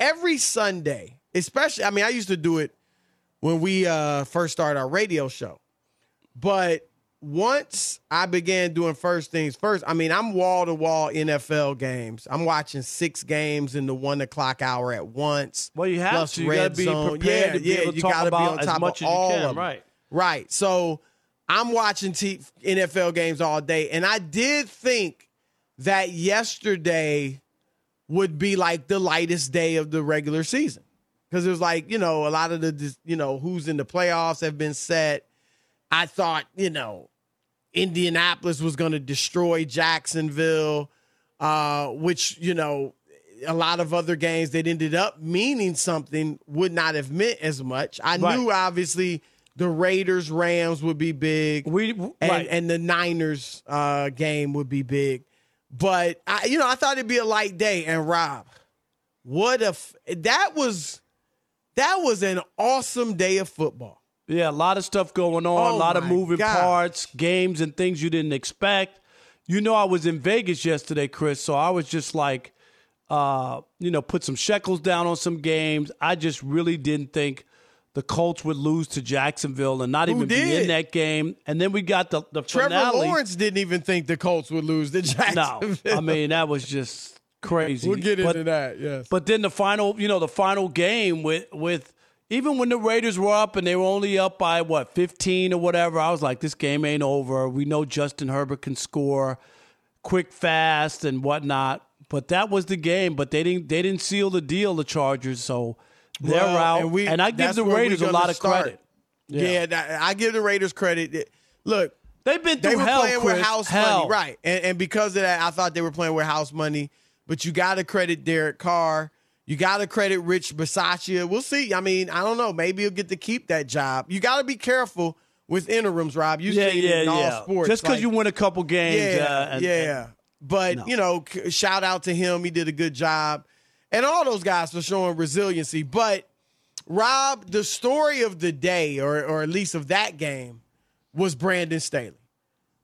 Every Sunday, especially, I mean, I used to do it when we uh, first started our radio show, but once I began doing first things first, I mean, I'm wall to wall NFL games. I'm watching six games in the one o'clock hour at once. Well, you have plus to. You red gotta be zone. prepared yeah, to be yeah, to you talk gotta be on top of all can, of them. right. Right. So I'm watching T- NFL games all day, and I did think that yesterday would be like the lightest day of the regular season because it was like you know a lot of the you know who's in the playoffs have been set. I thought you know Indianapolis was going to destroy Jacksonville, uh, which you know a lot of other games that ended up meaning something would not have meant as much. I Right. knew obviously the Raiders Rams would be big, We and right. and the Niners uh, game would be big, but I you know I thought it'd be a light day. And Rob, what if that was that was an awesome day of football. Yeah, a lot of stuff going on, Oh a lot of moving God. parts, games and things you didn't expect. You know, I was in Vegas yesterday, Chris, so I was just like, uh, you know, put some shekels down on some games. I just really didn't think the Colts would lose to Jacksonville and not Who even be in that game. And then we got the, the Trevor finale. Lawrence didn't even think the Colts would lose to No, I mean that was just crazy. we'll get But- into that. Yes, But then the final, you know, the final game with with even when the Raiders were up and they were only up by what 15 or whatever, I was like, this game ain't over. We know Justin Herbert can score quick, fast, and whatnot. But that was the game. But they didn't they didn't seal the deal, the Chargers. So they're Well, out. and we- and I give the Raiders a lot of start. credit. yeah, that- I give the Raiders credit. Look, They've been they were hell, playing Chris. with house hell. money, right? And, and because of that, I thought they were playing with house money. But you got to credit Derek Carr. You got to credit Rich Bisaccia. We'll see. I mean, I don't know. Maybe he'll get to keep that job. You got to be careful with interims, Rob. You Yeah, see it yeah, in all yeah. sports. Just because Like, you win a couple games, yeah, uh, and- yeah. and- but No. you know, shout out to him. He did a good job, and all those guys for showing resiliency. But Rob, the story of the day, or or at least of that game, was Brandon Staley,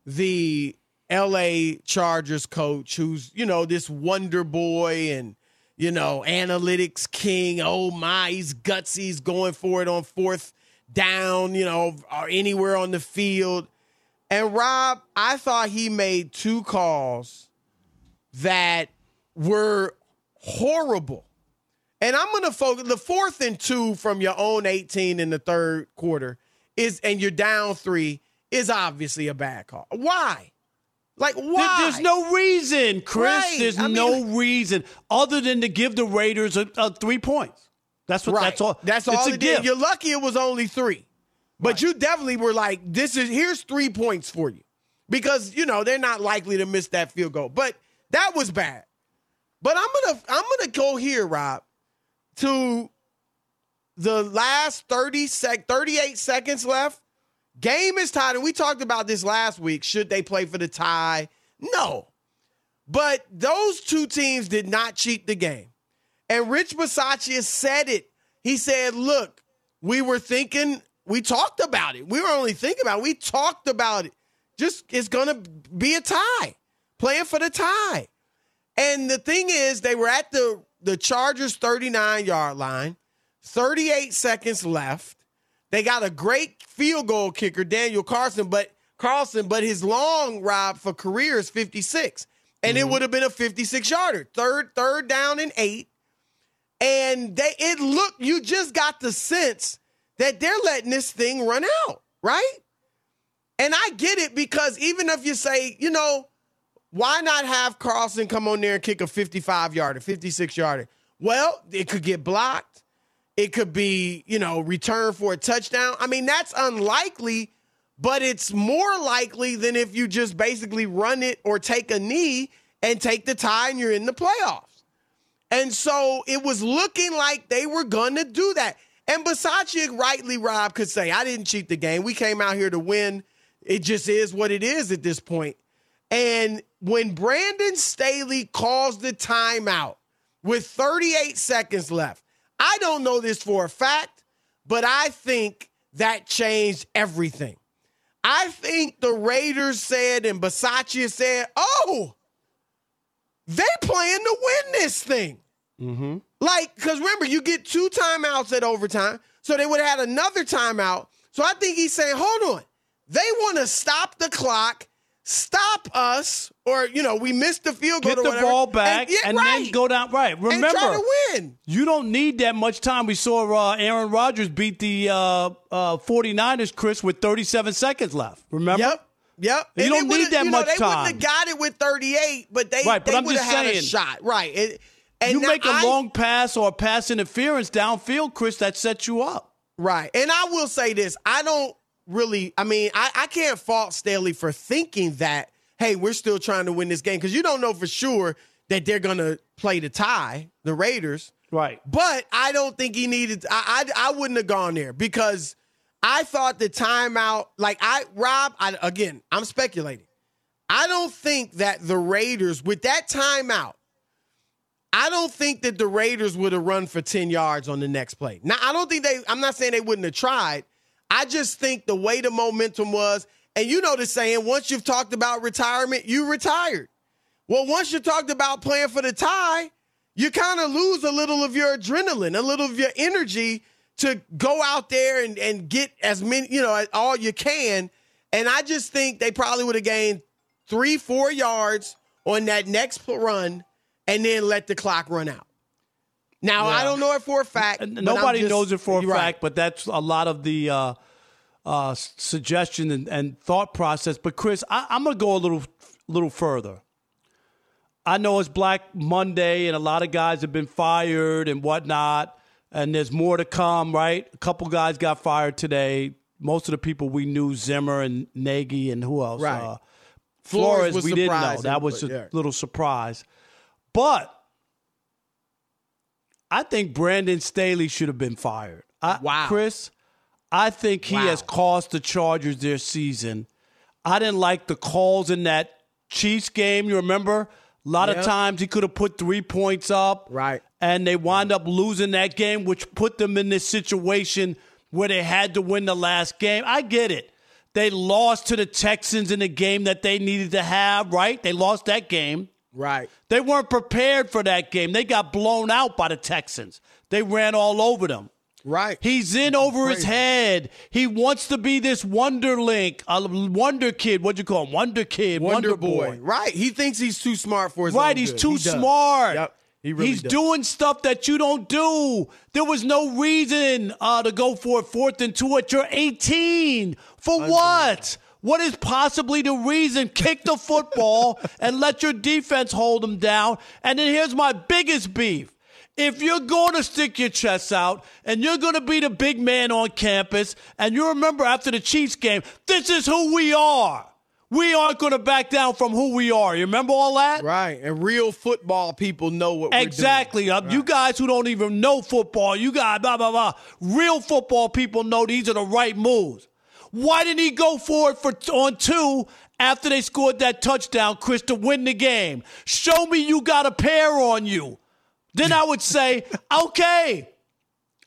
the L.A. Chargers coach, who's you know this wonder boy and you know analytics king. Oh my, he's gutsy. He's going for it on fourth down, you know, or anywhere on the field. And Rob, I thought he made two calls that were horrible. And I'm going to focus the fourth and two from your own 18 in the third quarter is, and you're down three, is obviously a bad call. Why? Like, There- why? There's no reason, Chris. Right. There's I mean- no reason other than to give the Raiders a, a three points. That's what. Right. That's all. That's it's all a it gift. did. You're lucky it was only three. But you definitely were like, this is here's three points for you. Because, you know, they're not likely to miss that field goal. But that was bad. But I'm gonna I'm gonna go here, Rob, to the last 30 sec 38 seconds left. Game is tied, and we talked about this last week. Should they play for the tie? No. But those two teams did not cheat the game. And Rich Bisaccia said it. He said, look, we were thinking, we talked about it. We were only thinking about it. We talked about it. Just it's gonna be a tie. Playing for the tie. And the thing is, they were at the the Chargers 39 yard line, 38 seconds left. They got a great field goal kicker, Daniel Carlson, but Carlson, but his long ride for career is 56. And it mm-hmm. would have been a 56 yarder. Third, third down and eight. And they it looked, you just got the sense that they're letting this thing run out, right? And I get it because even if you say, you know, why not have Carlson come on there and kick a 55 yarder, 56 yarder? Well, it could get blocked. It could be, you know, return for a touchdown. I mean, that's unlikely, but it's more likely than if you just basically run it or take a knee and take the tie and you're in the playoffs. And so it was looking like they were going to do that. And Bisaccia, rightly, Rob, could say, I didn't cheat the game. We came out here to win. It just is what it is at this point. And when Brandon Staley calls the timeout with 38 seconds left, I don't know this for a fact, but I think that changed everything. I think the Raiders said and Bisaccia said, oh, they plan to win this thing. Mm-hmm. Like, because remember, you get two timeouts at overtime. So they would have had another timeout. So I think he's saying, hold on. They want to stop the clock, stop us, or, you know, we missed the field goal. Get the whatever, ball back and, yeah, and right. then go down. Right. Remember, and try to win. you don't need that much time. We saw uh, Aaron Rodgers beat the uh, uh, 49ers, Chris, with 37 seconds left. Remember? Yep. Yep. You And don't need that you know, much they time. wouldn't have got it with 38, but they, Right, but they would have had a saying- shot. Right. It- and You make a I- long pass or a pass interference downfield, Chris, that sets you up. Right. And I will say this I don't really, I mean, I, I can't fault Staley for thinking that, hey, we're still trying to win this game because you don't know for sure that they're going to play the tie, the Raiders. Right. But I don't think he needed, I, I, I wouldn't have gone there because I thought the timeout, like I, Rob, I, again, I'm speculating. I don't think that the Raiders, with that timeout, I don't think that the Raiders would have run for 10 yards on the next play. Now, I don't think they, I'm not saying they wouldn't have tried. I just think the way the momentum was, and you know the saying, once you've talked about retirement, you retired. Well, once you talked about playing for the tie, you kind of lose a little of your adrenaline, a little of your energy to go out there and, and get as many, you know, all you can. And I just think they probably would have gained three, four yards on that next run and then let the clock run out. Now, I don't know it for a fact. Nobody just- knows it for a right. fact, but that's a lot of the uh, uh, suggestion and, and thought process. But Chris, I, I'm going to go a little, little further. I know it's Black Monday, and a lot of guys have been fired and whatnot, and there's more to come. Right? A couple guys got fired today. Most of the people we knew, Zimmer and Nagy, and who else? Right. Uh, Flores Flores, we didn't know. That was a yeah. little surprise. But I think Brandon Staley should have been fired. I, Wow. Chris, I think he Wow. has cost the Chargers their season. I didn't like the calls in that Chiefs game. You remember? A lot Yeah. of times he could have put three points up. Right. And they wind up losing that game, which put them in this situation where they had to win the last game. I get it. They lost to the Texans in a game that they needed to have, right? They lost that game. Right. They weren't prepared for that game. They got blown out by the Texans. They ran all over them. Right. He's in over his head. He wants to be this wonder link, a wonder kid. What'd you call him? Wonder kid, Wonder, wonder, boy. Right. He thinks he's too smart for his Right, own he's good. too He smart. Yep. He really he's does. doing stuff that you don't do. There was no reason uh, to go for it fourth and two at your 18. For what? What is possibly the reason? Kick the football and let your defense hold them down. And then here's my biggest beef. If you're going to stick your chest out and you're going to be the big man on campus, and you remember after the Chiefs game, this is who we are. We aren't going to back down from who we are. You remember all that? Right. And real football people know what we're doing. Exactly. Uh, You guys who don't even know football, you got blah, blah, blah. Real football people know these are the right moves. Why didn't he go for it for on two after they scored that touchdown, Chris, to win the game? Show me you got a pair on you. Then I would say, okay,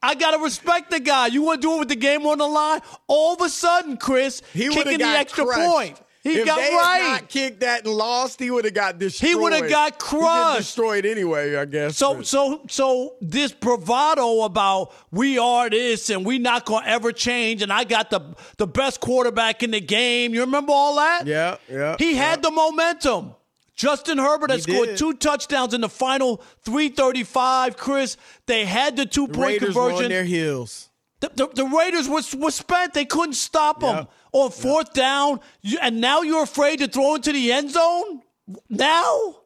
I got to respect the guy. You want to do it with the game on the line? All of a sudden, Chris, He kicking the extra crushed. point. He if got they right. Had not kicked that and lost, he would have got destroyed. He would've got crushed. destroyed anyway, I guess. So but- so so this bravado about we are this and we not gonna ever change and I got the the best quarterback in the game. You remember all that? Yeah, yeah, He yeah. had the momentum. Justin Herbert has He scored did. two touchdowns in the final 335. Chris, they had the two the point Raiders were on conversion. their heels. The, the, the Raiders was was spent. They couldn't stop them Yep. On fourth down. You, and now you're afraid to throw into the end zone. Now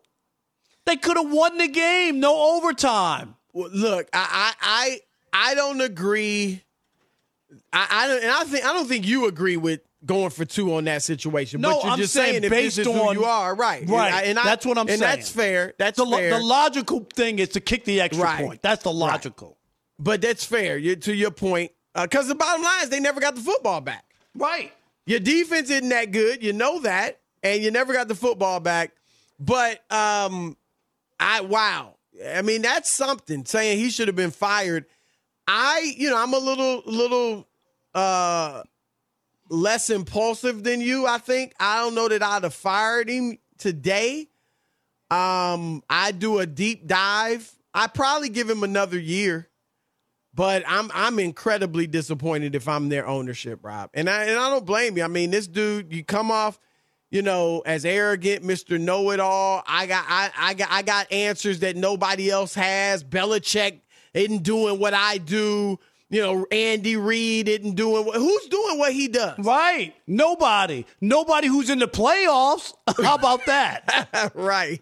they could have won the game, no overtime. Well, look, I, I, I, I don't agree. I, I don't, and I think I don't think you agree with going for two on that situation. No, but you're I'm just saying saying, if based this is on- who you are, right? Right. And, I- and I- That's what I'm and saying. that's fair. That's The, fair. the logical thing is to kick the extra Right. point. That's the logical. but that's fair. You, to your point, uh, because the bottom line is they never got the football back. Right. Your defense isn't that good. You know that, and you never got the football back. But um, I wow. I mean, that's something. Saying he should have been fired. I, you know, I'm a little little uh less impulsive than you. I think I don't know that I'd have fired him today. Um, I do a deep dive. I probably give him another year. But I'm I'm incredibly disappointed if I'm their ownership, Rob. And I and I don't blame you. I mean, this dude, you come off, you know, as arrogant, Mr. Know It All. I got I, I got I got answers that nobody else has. Belichick isn't doing what I do. You know, Andy Reid isn't doing what who's doing what he does. Right. Nobody. Nobody who's in the playoffs. How about that? right.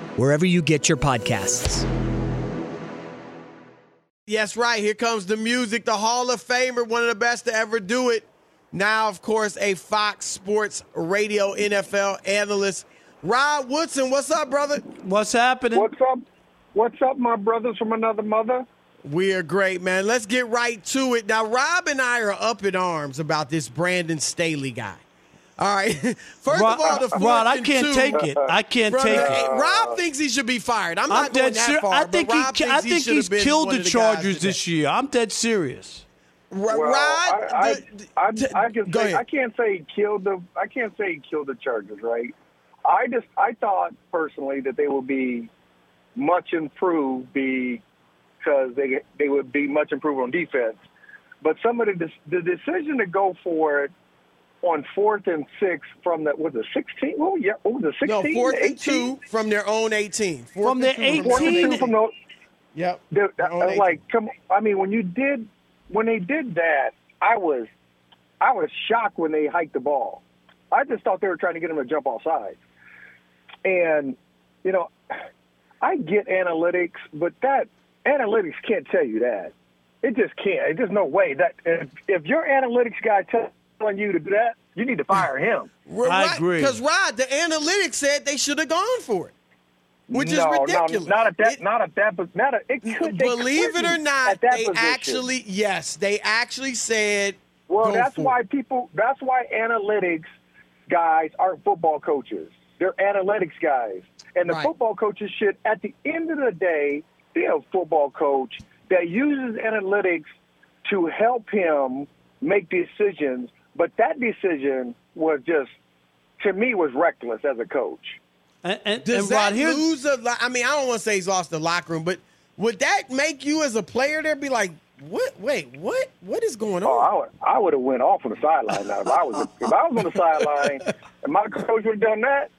wherever you get your podcasts. Yes, right. Here comes the music. The Hall of Famer, one of the best to ever do it. Now, of course, a Fox Sports Radio NFL analyst. Rod Woodson, what's up, brother? What's happening? What's up? What's up, my brothers from another mother? We are great, man. Let's get right to it. Now, Rob and I are up in arms about this Brandon Staley guy. All right. First Rod, of all, the fourth Rod, I can't two, take it. I can't Brother, take it. Rob thinks he should be fired. I'm not I'm going dead that serious. far. I think but Rob he. I think he's been killed one the Chargers today. this year. I'm dead serious. Ro- Well, Rod, I, the- I, t- I, I can say, I can't say he killed the I can't say he killed the Chargers, right? I just I thought personally that they would be much improved because they they would be much improved on defense. But some of the the decision to go for it on fourth and six from the was it sixteen? Well, yeah, what was it no, sixteen? fourth and two from their own 18. Fourth From and their two Fourth and 18? two from the Yep. The, Their own uh, 18. like, come. I mean, when you did, when they did that, I was, I was shocked when they hiked the ball. I just thought they were trying to get him to jump off sides. And, you know, I get analytics, but that analytics can't tell you that. It just can't. There's no way that if, if your analytics guy telling you to do that, you need to fire him. I agree. Because Rod, the analytics said they should have gone for it, which no, is ridiculous. No, not at that. It- not at that. But not at. It could. Believe it or couldn't not, that they position. actually yes, they actually said. Well, go that's for why it. people. That's why analytics guys aren't football coaches. They're analytics guys, and the Right. football coaches should, at the end of the day, be a football coach that uses analytics to help him make decisions. But that decision was just, to me, was reckless as a coach. And, and, Does and that Rod, here's lose a? lo- I mean, I don't want to say he's lost the locker room, but would that make you as a player there be like, what? Wait, what? What is going Oh, on? I would, I would have went off on the sideline. Now, if I was, if I was on the sideline and my coach would have done that,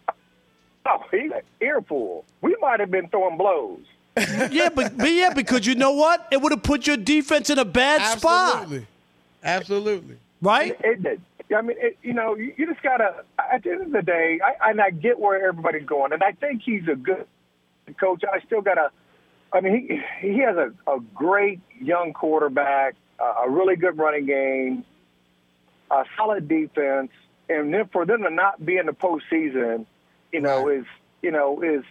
oh, he earful. We might have been throwing blows. yeah, but, but yeah, because you know what? It would have put your defense in a bad spot, Absolutely, absolutely. Right? It did. I mean, it, you know, you, you just gotta. At the end of the day, I, and I get where everybody's going, and I think he's a good coach. I still gotta. I mean, he he has a, a great young quarterback, uh, a really good running game, a solid defense, and then for them to not be in the postseason, you know, Right. is you know is.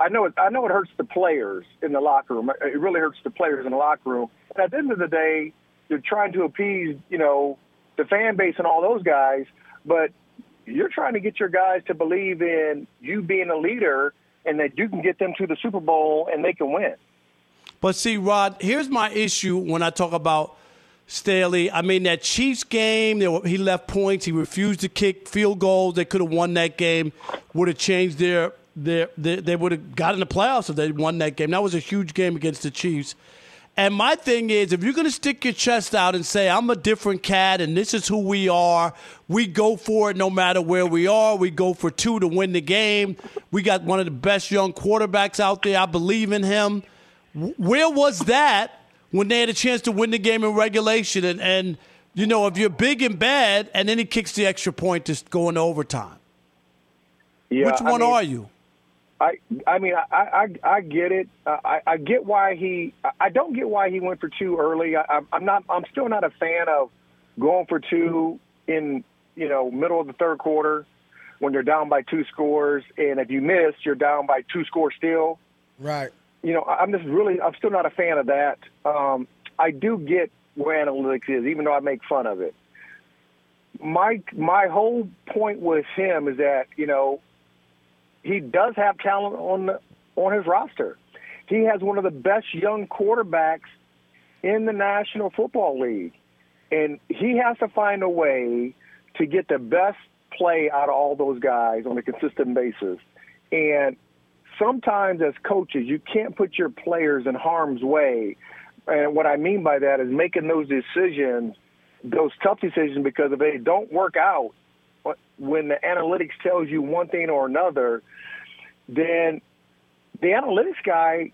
I know it. I know it hurts the players in the locker room. It really hurts the players in the locker room. And at the end of the day, you're trying to appease, you know, the fan base and all those guys, but you're trying to get your guys to believe in you being a leader and that you can get them to the Super Bowl and they can win. But see, Rod, here's my issue when I talk about Staley. I mean, that Chiefs game, were, he left points. He refused to kick field goals. They could have won that game. Would have changed their they they would have gotten the playoffs if they won that game. That was a huge game against the Chiefs. And my thing is, if you're going to stick your chest out and say, I'm a different cat and this is who we are, we go for it no matter where we are. We go for two to win the game. We got one of the best young quarterbacks out there. I believe in him. Where was that when they had a chance to win the game in regulation? And, and you know, if you're big and bad, and then he kicks the extra point just going into overtime. Yeah, Which one I mean, are you? I I mean I I, I get it. I, I get why he. I don't get why he went for two early. I, I'm not. I'm still not a fan of going for two in you know middle of the third quarter when you're down by two scores, and if you miss, you're down by two scores still. Right. You know, I'm just really. I'm still not a fan of that. Um, I do get where analytics is, even though I make fun of it. My my whole point with him is that you know he does have talent on the, on his roster. He has one of the best young quarterbacks in the National Football League, and he has to find a way to get the best play out of all those guys on a consistent basis. And sometimes, as coaches, you can't put your players in harm's way. And what I mean by that is making those decisions, those tough decisions, because if they don't work out, when the analytics tells you one thing or another, then the analytics guy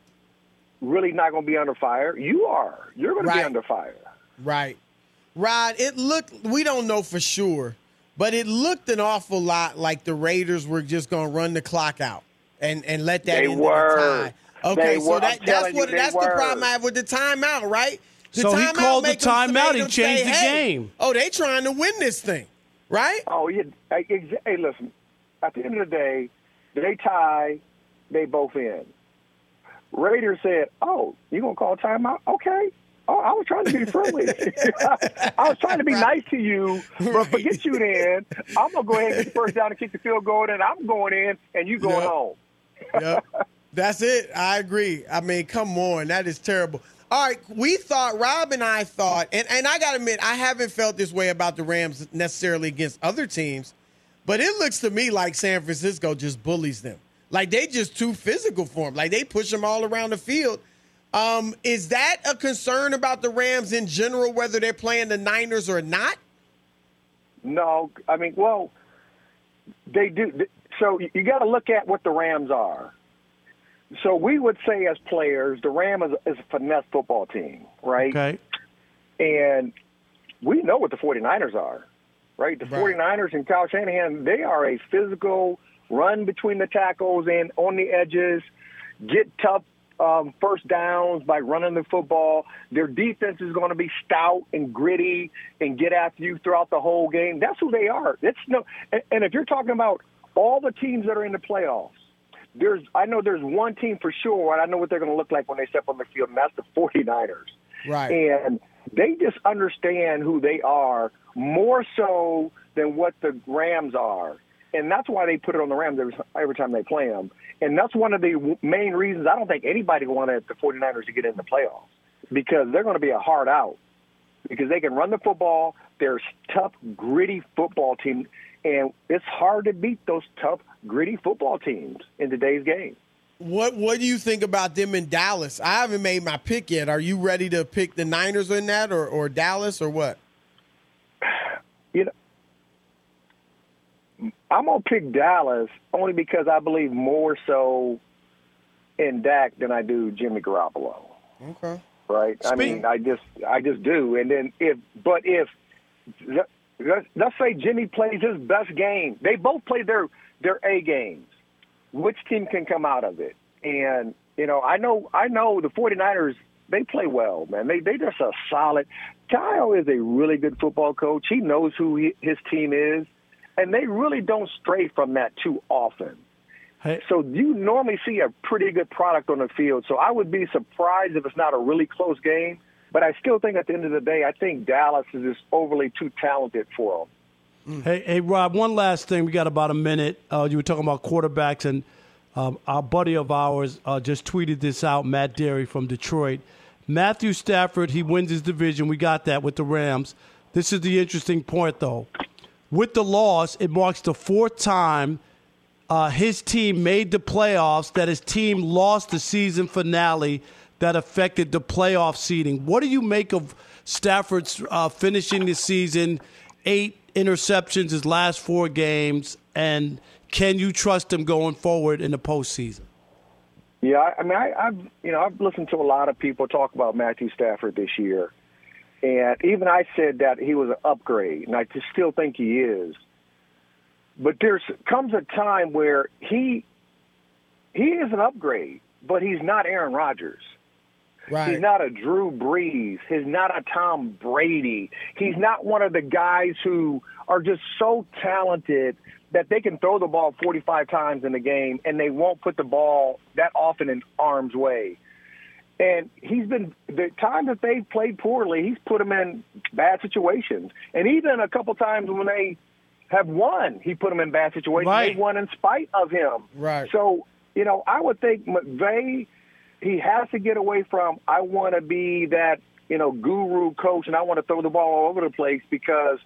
really not going to be under fire. You are. You're going right. to be under fire. Right. Rod, it looked, we don't know for sure, but it looked an awful lot like the Raiders were just going to run the clock out and, and let that they in were. the tie. Okay, so that, that's what that's were. the problem I have with the timeout, right? The so he called the timeout. He changed say, the hey, game. Oh, they trying to win this thing, right? Oh, yeah. Hey, listen. At the end of the day, they tie, they both in. Raiders said, "Oh, you gonna call timeout? Okay." Oh, I was trying to be friendly. I was trying to be nice to you, but forget you then. I'm gonna go ahead and get the first down and kick the field goal, and I'm going in, and you going yep. home. yep. That's it. I agree. I mean, come on, that is terrible. All right, we thought Rob and I thought, and, and I gotta admit, I haven't felt this way about the Rams necessarily against other teams. But it looks to me like San Francisco just bullies them. Like they just too physical for them. Like they push them all around the field. Um, is that a concern about the Rams in general, whether they're playing the Niners or not? No, I mean, well, they do. So you got to look at what the Rams are. So we would say as players, the Ram is, is a finesse football team, right? Okay. And we know what the 49ers are right? The right. 49ers and Kyle Shanahan, they are a physical run between the tackles and on the edges, get tough um, first downs by running the football. Their defense is going to be stout and gritty and get after you throughout the whole game. That's who they are. It's no, and, and if you're talking about all the teams that are in the playoffs, there's I know there's one team for sure, and I know what they're going to look like when they step on the field, and that's the 49ers. Right. And they just understand who they are more so than what the Rams are. And that's why they put it on the Rams every, every time they play them. And that's one of the main reasons I don't think anybody wanted the 49ers to get in the playoffs because they're going to be a hard out because they can run the football. They're a tough, gritty football team. And it's hard to beat those tough, gritty football teams in today's game. What What do you think about them in Dallas? I haven't made my pick yet. Are you ready to pick the Niners in that, or, or Dallas, or what? You know, I'm gonna pick Dallas only because I believe more so in Dak than I do Jimmy Garoppolo. Okay. Right. I mean, I just I just do. And then if but if let's say Jimmy plays his best game, they both play their their A games which team can come out of it. And, you know, I know I know the 49ers, they play well, man. They they just a solid. Kyle is a really good football coach. He knows who he, his team is, and they really don't stray from that too often. Hey. So you normally see a pretty good product on the field. So I would be surprised if it's not a really close game. But I still think at the end of the day, I think Dallas is just overly too talented for them. Mm. Hey, hey, Rob. One last thing. We got about a minute. Uh, you were talking about quarterbacks, and um, our buddy of ours uh, just tweeted this out. Matt Dery from Detroit. Matthew Stafford. He wins his division. We got that with the Rams. This is the interesting point, though. With the loss, it marks the fourth time uh, his team made the playoffs, that his team lost the season finale that affected the playoff seeding. What do you make of Stafford's uh, finishing the season, eight interceptions his last four games, and can you trust him going forward in the postseason? Yeah, I, mean, I, I've you know I've listened to a lot of people talk about Matthew Stafford this year, and even I said that he was an upgrade, and I just still think he is. But there's comes a time where he he is an upgrade, but he's not Aaron Rodgers. Right. He's not a Drew Brees. He's not a Tom Brady. He's not one of the guys who are just so talented that they can throw the ball 45 times in the game and they won't put the ball that often in arm's way. And he's been the times that they've played poorly, he's put them in bad situations. And even a couple times when they have won, he put them in bad situations. Right. They won in spite of him. Right. So you know, I would think McVay he has to get away from I want to be that you know guru coach and I want to throw the ball all over the place because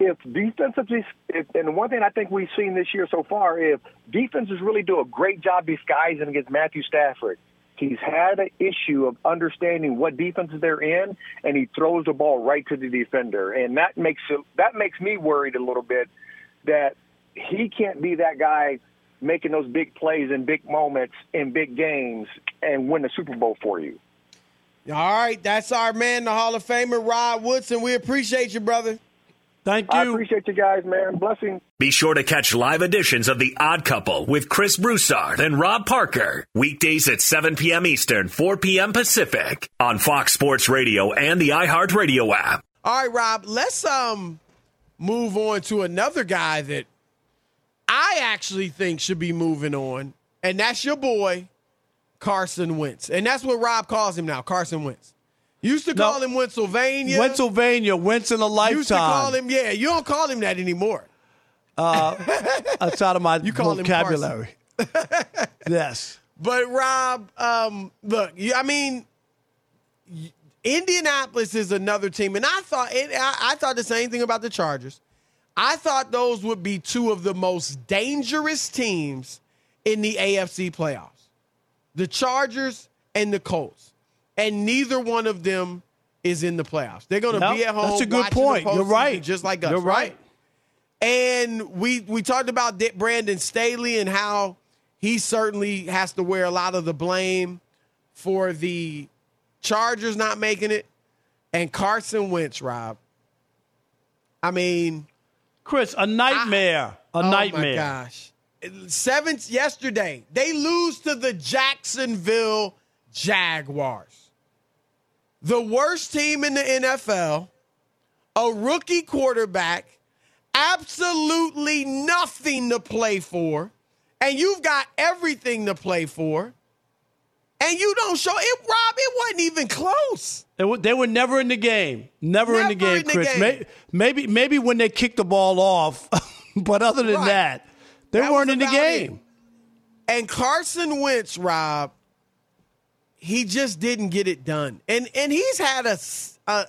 if defensively, if, and one thing I think we've seen this year so far, if defenses really do a great job disguising against Matthew Stafford, he's had an issue of understanding what defenses they're in, and he throws the ball right to the defender, and that makes that makes me worried a little bit that he can't be that guy making those big plays in big moments in big games and win the Super Bowl for you. All right, that's our man, the Hall of Famer Rod Woodson. We appreciate you, brother. Thank you. I appreciate you guys, man. Blessing. Be sure to catch live editions of The Odd Couple with Chris Broussard and Rob Parker. Weekdays at 7 p.m. Eastern, 4 p.m. Pacific on Fox Sports Radio and the iHeartRadio app. All right, Rob, let's um move on to another guy that I actually think should be moving on, and that's your boy, Carson Wentz. And that's what Rob calls him now, Carson Wentz. Used to No. call him Pennsylvania. Pennsylvania, Wentz in a lifetime. Used to call him, yeah, you don't call him that anymore. That's out of my You call him vocabulary. yes. But Rob, um, look, I mean, Indianapolis is another team, and I thought it, I, I thought the same thing about the Chargers. I thought those would be two of the most dangerous teams in the AFC playoffs: the Chargers and the Colts, and neither one of them is in the playoffs. They're going to No, be at home. that's a good point. You're right. just like us. You're right. And we we talked about Dick Brandon Staley and how he certainly has to wear a lot of the blame for the Chargers not making it. And Carson Wentz, Rob. I mean, Chris, a nightmare. Ah. A oh nightmare. oh nightmare. my gosh. Seventh yesterday, they lose to the Jacksonville Jaguars. The worst team in the NFL, a rookie quarterback, absolutely nothing to play for, and you've got everything to play for, and you don't show it, Rob. It wasn't even close. They were, they were never in the game. Never, in the game, in the Chris. game. May- Maybe, maybe when they kicked the ball off, but other than Right. that, they That weren't in the game. And Carson Wentz, Rob, he just didn't get it done. And and he's had a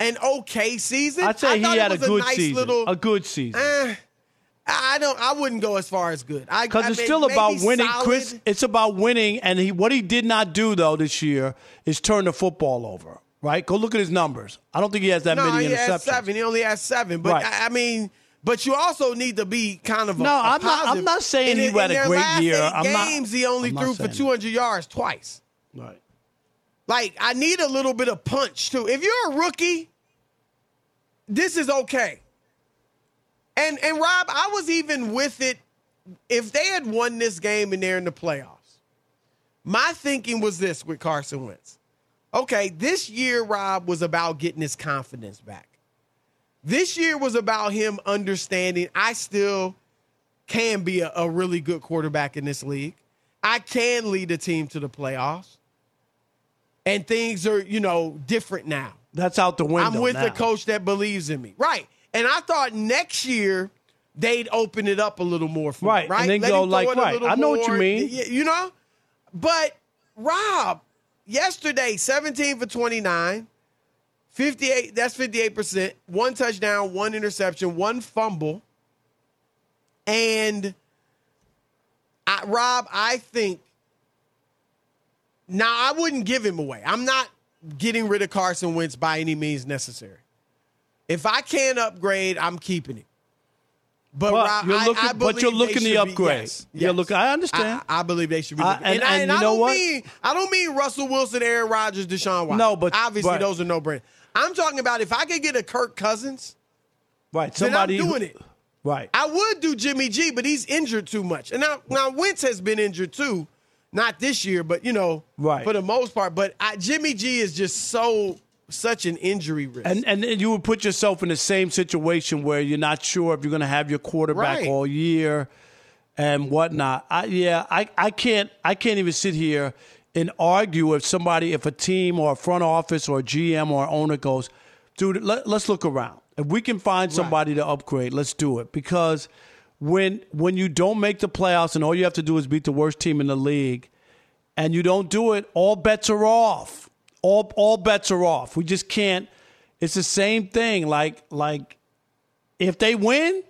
an okay season. I'd say I he had a good nice season. Little, a good season. eh, I don't. I wouldn't go as far as good. I Because I it's mean, still about winning, solid. Chris. It's about winning, and he what he did not do though this year is turn the football over. Right? Go look at his numbers. I don't think he has that No, many he has interceptions. seven. He only has seven. But Right. I, I mean, but you also need to be kind of a, No, I'm not- I'm not saying in, he had a great year. Eight I'm not- games, he only I'm threw for saying that. 200 yards twice. Right. Like, I need a little bit of punch too. If you're a rookie, this is okay. And and Rob, I was even with it if they had won this game and they're in the playoffs. My thinking was this with Carson Wentz. Okay, this year, Rob, was about getting his confidence back. This year was about him understanding I still can be a, a really good quarterback in this league. I can lead a team to the playoffs. And things are, you know, different now. That's out the window. I'm with now. a coach that believes in me. Right. And I thought next year they'd open it up a little more for Right, him, right? and then Let go like, right, I know what you mean. You know? But Rob, yesterday, 17 for 29, 58, that's 58%, one touchdown, one interception, one fumble. And I, Rob, I think now I wouldn't give him away. I'm not getting rid of Carson Wentz by any means necessary. If I can't upgrade, I'm keeping it. But, But Rob, you're looking- I but you're looking be- upgrade. yes, You're looking- I understand. I, I believe they should be. I- looking. and- I, and I you know don't what? mean I don't mean Russell Wilson, Aaron Rodgers, Deshaun Watson. No, but- obviously but- those are no brainer. I'm talking about if I could get a Kirk Cousins, Right. Somebody doing it. Right. I would do Jimmy G, but he's injured too much. And now, now Wentz has been injured too, not this year, but you know, Right. for the most part. But I, Jimmy G is just so such an injury risk. And, and you would put yourself in the same situation where you're not sure if you're going to have your quarterback Right. all year and whatnot. I, yeah, I, I can't I can't even sit here and argue if somebody if a team or a front office or a GM or owner goes, dude, let, let's look around. If we can find somebody to upgrade, let's do it because when when you don't make the playoffs and all you have to do is beat the worst team in the league and you don't do it, all bets are off. All all bets are off. We just can't. It's the same thing. Like like if they win,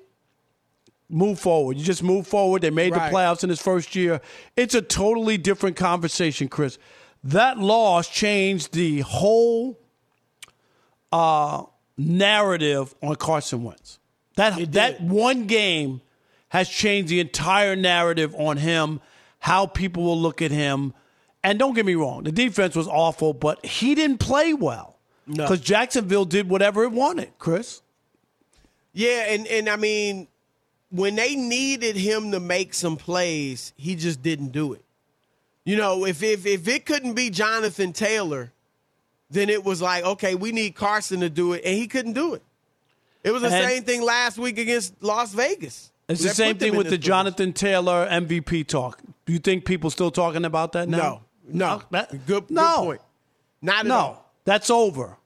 move forward. You just move forward. They made Right. the playoffs in his first year. It's a totally different conversation, Chris. That loss changed the whole uh, narrative on Carson Wentz. That that one game has changed the entire narrative on him, how people will look at him. And don't get me wrong, the defense was awful, but he didn't play well. No. Because Jacksonville did whatever it wanted, Chris. yeah, and and I mean, when they needed him to make some plays, he just didn't do it. You know, if if if it couldn't be Jonathan Taylor, then it was like, okay, we need Carson to do it, and he couldn't do it. It was the And- same thing last week against Las Vegas. It's the same thing with the position. Jonathan Taylor MVP talk. Do you think people still talking about that now? No, no, Uh, that- good, good no, point. Not no, all. that's over.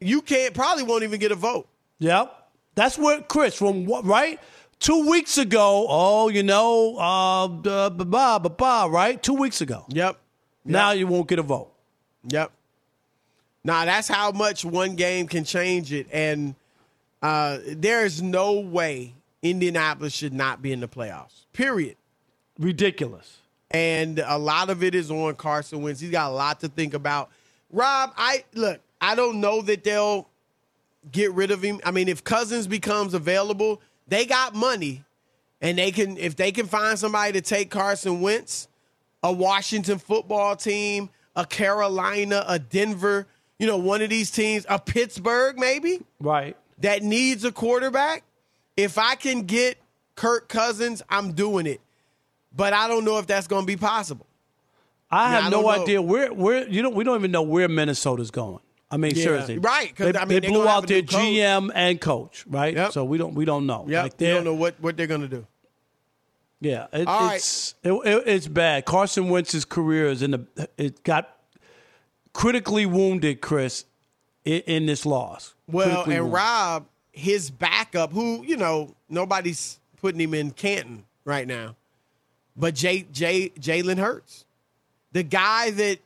You can't probably won't even get a vote. Yep. That's where Chris from what right? Two weeks ago, oh, you know, uh ba ba ba ba, right? Two weeks ago. Yep. Now you won't get a vote. Yep. Now that's how much one game can change it, and uh, there is no way Indianapolis should not be in the playoffs. Period. Ridiculous. And a lot of it is on Carson Wentz. He's got a lot to think about. Rob, I look. I don't know that they'll get rid of him. I mean, if Cousins becomes available, they got money, and they can if they can find somebody to take Carson Wentz, a Washington football team, a Carolina, a Denver, you know, one of these teams, a Pittsburgh maybe Right. that needs a quarterback. If I can get Kirk Cousins, I'm doing it. But I don't know if that's going to be possible. I Yeah, have I no don't know. idea where where you know we don't even know where Minnesota's going. I mean, Yeah, seriously, right, 'cause, They, I mean, they blew out their. GM and coach, right? Yep. So we don't we don't know. Yeah, Like they're- don't know what, what they're going to do. Yeah, it, All right. it's it, it- it's bad. Carson Wentz's career is in the it got critically wounded, Chris, in, in this loss. Well, Critically and wounded. Rob, his backup, who you know nobody's putting him in Canton right now, but Jay Jay Jalen Hurts, the guy that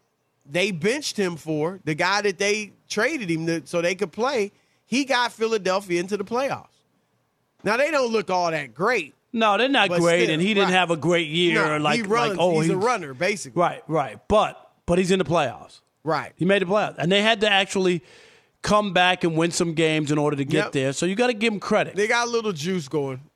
they benched him for, the guy that they traded him to, so they could play, he got Philadelphia into the playoffs. Now they don't look all that great. No, they're not great, still, and he didn't have a great year. No, like he runs. like oh, he's, a runner, basically. Right, right. But but he's in the playoffs. Right. He made the playoffs, and they had to actually come back and win some games in order to get Yep. there. So you got to give him credit. They got a little juice going.